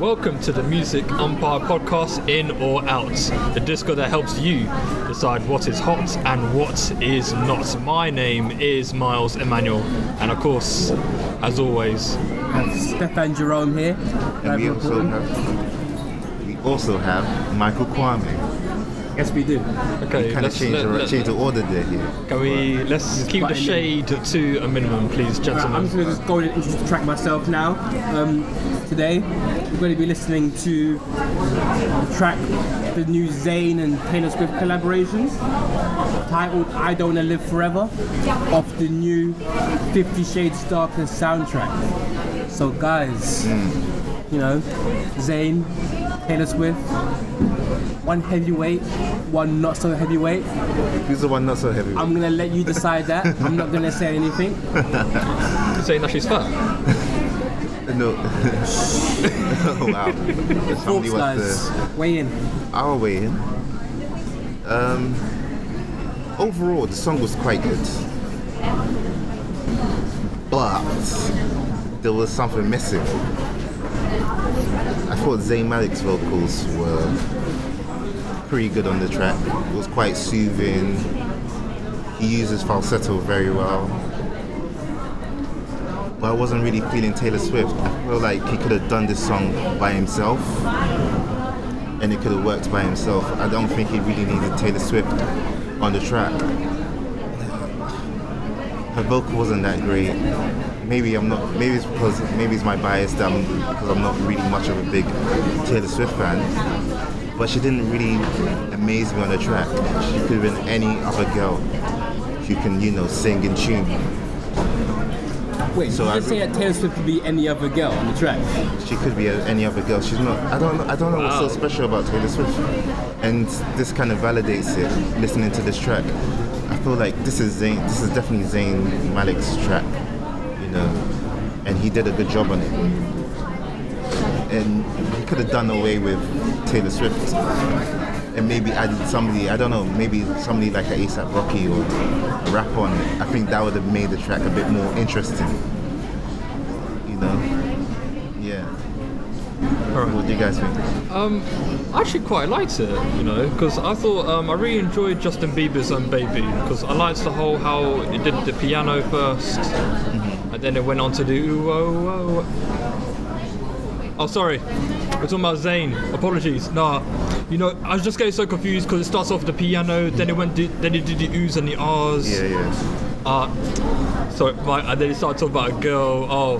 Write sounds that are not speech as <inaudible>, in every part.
Welcome to the Music Umpire Podcast, in or out, the disco that helps you decide what is hot and what is not. My name is Miles Emmanuel, and of course, as always, have Stefan Jerome here. And we also have we also have Mykl Kwame. Yes, we do. okay, Kind of let's, change, let, the, let- change the order there here. can we let's keep the button in. shade to a minimum, please, Right, I'm just going to just go and introduce the track myself now. Um, today, we're going to be listening to the track, the new Zayn and Taylor Swift collaboration, titled I Don't Wanna Live Forever, off the new Fifty Shades Darker soundtrack. So, guys, you know, Zayn, Taylor Swift, one heavyweight, one not so heavyweight. Who's the one not so heavy? I'm gonna let you decide that. <laughs> I'm not gonna say anything. Saying that she's fat. <laughs> no. oh, <laughs> wow. Somebody Thoughts, wants guys. to Weigh in. our way in. Um, overall, the song was quite good, but there was something missing. I thought Zayn Malik's vocals were pretty good on the track. It was quite soothing. He uses falsetto very well. But I wasn't really feeling Taylor Swift. I feel like he could have done this song by himself and it could have worked by himself. I don't think he really needed Taylor Swift on the track. Her vocal wasn't that great. Maybe I'm not. Maybe it's because maybe it's my bias that I'm because I'm not really much of a big Taylor Swift fan. But she didn't really amaze me on the track. She could have been any other girl who can, you know, sing in tune. Wait, So so you I just say that Taylor Swift could be any other girl on the track? She could be a, any other girl. She's not. I don't. know- I don't know what's so special about Taylor Swift, and this kind of validates it. Listening to this track, I feel like this is Zayn. This is definitely Zayn Malik's track, you know, and he did a good job on it. And he could have done away with Taylor Swift and maybe added somebody. I don't know. Maybe somebody like a ASAP Rocky or a rap on it. I think that would have made the track a bit more interesting. You know. Yeah. What do you guys think? Um, I actually quite liked it, you know, because I thought um, I really enjoyed Justin Bieber's um, "Baby" because I liked the whole how it did the piano 1st and then it went on to do ooh, oh, oh. Oh, sorry, we're talking about Zayn. Apologies. Nah, you know, I was just getting so confused because it starts off with the piano, then it went, to, then it did the oohs and the ahs. Yeah, yeah. Uh, sorry, my, and then it started talking about a girl. Oh,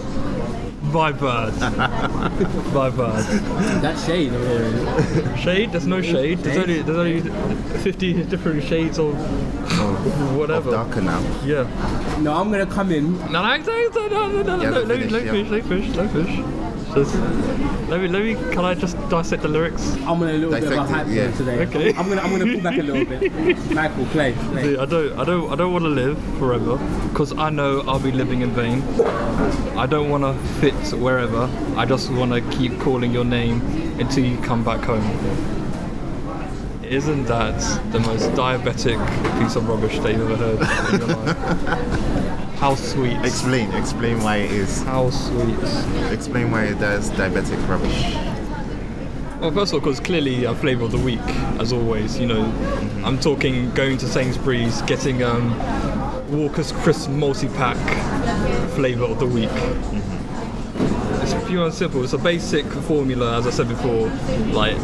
my bad. <laughs> my bad. That shade over here. Shade? There's no shade. There's only there's only 50 different shades of whatever. Darker now. Yeah. No, I'm gonna come in. No, no, no, no, no, no, no, Yeah, no, let let me, finish, let me yeah. finish, let me finish, let me finish. Just, let me, let me, can I just dissect the lyrics? I'm gonna a little bit of a hype yeah. yeah. today. Okay. I'm gonna I'm gonna pull back a little bit. <laughs> Mykl, play. play. See, I don't, I don't, I don't want to live forever because I know I'll be living in vain. I don't want to fit wherever. I just want to keep calling your name until you come back home. Isn't that the most diabetic piece of rubbish that you've ever heard in your <laughs> life? How sweet. Explain. Explain why it is. How sweet. Explain why it does diabetic rubbish. Well, first of all, because clearly a flavour of the week, as always. You know, I'm talking going to Sainsbury's, getting um, Walker's Crisp multi-pack flavour of the week. It's pure and simple. It's a basic formula, as I said before. Like,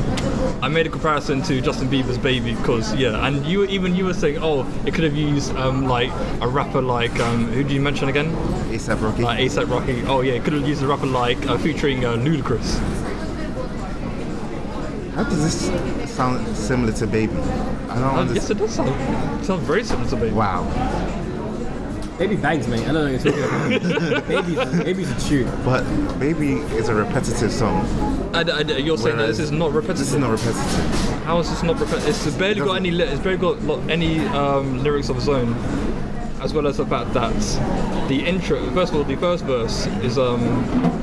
I made a comparison to Justin Bieber's "Baby" because yeah, and you even you were saying, oh, it could have used um, like a rapper like um, who did you mention again? ASAP Rocky. Like ASAP Rocky. Oh yeah, it could have used a rapper like uh, featuring uh, Ludacris. How does this sound similar to Baby? I don't Uh, yes, understand. it does sound, sound very similar to Baby. Wow. Baby bangs, mate. I don't know what you're talking about. <laughs> baby's, baby's a tune. But Baby is a repetitive song. And, and you're saying that Whereas this is not repetitive. This is not repetitive. How is this not repetitive? It's barely got any. Li- it's barely got lo- any um, lyrics of its own, as well as the fact that the intro. First of all, the first verse is um,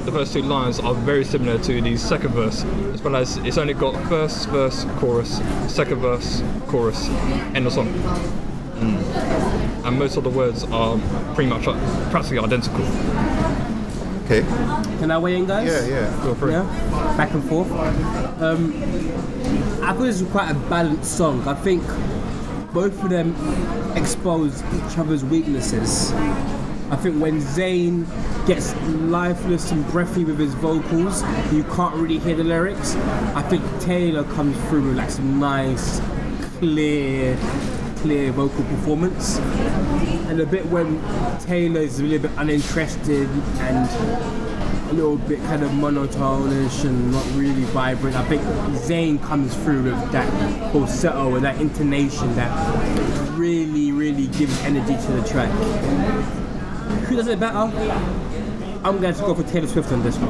the first two lines are very similar to the second verse, as well as it's only got first verse, chorus, second verse, chorus, end of song. And most of the words are pretty much uh, practically identical. Okay. Can I weigh in, guys? Yeah, yeah. Feel free. Yeah. back and forth. Um, I thought this was quite a balanced song. I think both of them expose each other's weaknesses. I think when Zayn gets lifeless and breathy with his vocals, you can't really hear the lyrics. I think Taylor comes through with like some nice, clear, clear vocal performance. And a bit when Taylor is a little bit uninterested and a little bit kind of monotone-ish and not really vibrant. I think Zayn comes through with that falsetto and that intonation that really, really gives energy to the track. Who does it better? I'm going to go for Taylor Swift on this one.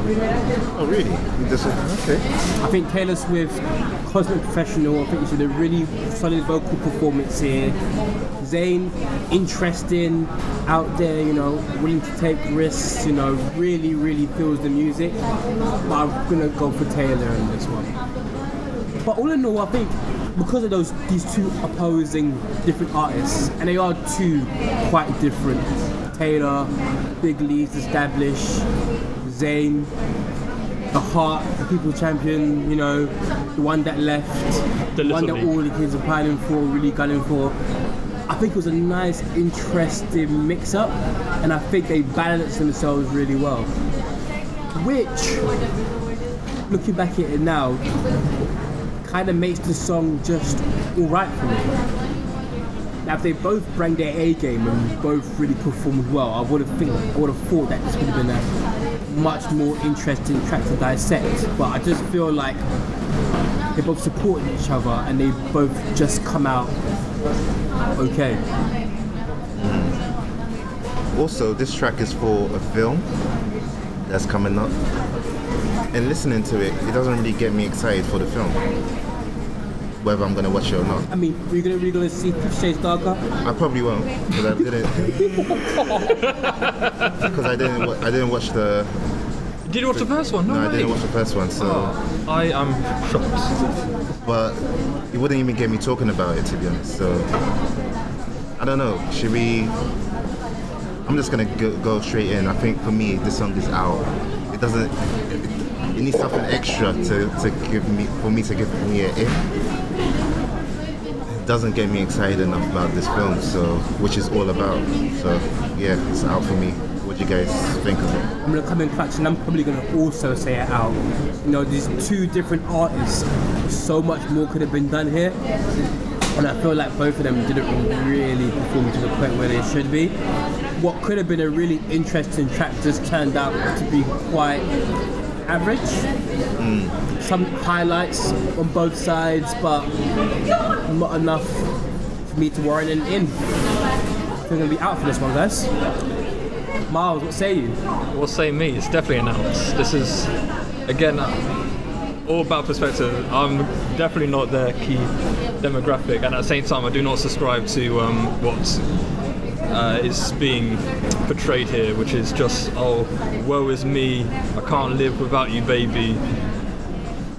Oh, really? This is, okay. I think Taylor Swift, consummate professional. I think she did a really solid vocal performance here. Zayn, interesting, out there, you know, willing to take risks, you know, really, really feels the music. But I'm gonna go for Taylor in this one. But all in all, I think because of those these two opposing different artists, and they are two quite different. Taylor, big leads established, Zayn, the heart, the people champion, you know, the one that left, The the one that little all the kids are piling for, really gunning for. I think it was a nice, interesting mix up, and I think they balanced themselves really well. Which, looking back at it now, kind of makes the song just alright for me. Now, if they both bring their A game and both really performed well, I would have think I would have thought that this would have been a much more interesting track to dissect. But I just feel like they both supported each other and they both just come out okay. Also, this track is for a film that's coming up. And listening to it, it doesn't really get me excited for the film. Whether I'm gonna watch it or not. I mean, we're gonna we're gonna see Fifty Shades Darker. I probably won't because I didn't. <laughs> Because I didn't. wa- I didn't watch the. Did you watch the first one? No, No, I way. didn't watch the first one. So, oh, I am shocked. but it wouldn't even get me talking about it to be honest. So, I don't know. Should we? I'm just gonna go, go straight in. I think for me, this song is out. It doesn't. It needs something extra to, to give me for me to give me an in. It doesn't get me excited enough about this film, so which is all about. So yeah, it's out for me. What do you guys think of it? I'm gonna come in clutch and I'm probably gonna also say it out. You know, these two different artists, so much more could have been done here. And I feel like both of them didn't really perform to the point where they should be. What could have been a really interesting track just turned out to be quite average. Some highlights on both sides, but not enough for me to warrant an in. I'm gonna be out for this one, guys. Miles, what say you? Well, say me. It's definitely announced. This is, again, all about perspective. I'm definitely not their key demographic, and at the same time, I do not subscribe to um, what uh, is being portrayed here, which is just, oh, woe is me. I can't live without you, baby.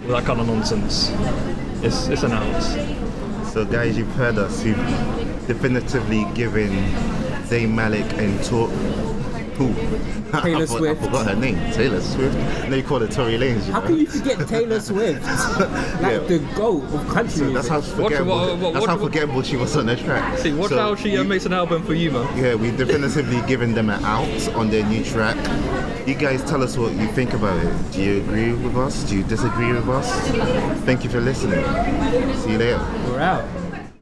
That kind of nonsense. It's it's announced. So, guys, you've heard us. You've definitively given Zayn Malik and Tor. Who? <laughs> Taylor I, forgot, Swift. I forgot her name. Taylor Swift. No, you call her Tory Lanez. How know? can you forget Taylor Swift? <laughs> Like Yeah. the goat of country So that's how forgettable. what- what- that's what- how forgettable she was on the track. See, watch So how she uh, makes an album for you, man. Yeah, we definitively given them an out on their new track. You guys tell us what you think about it. Do you agree with us? Do you disagree with us? Thank you for listening. See you later. We're out.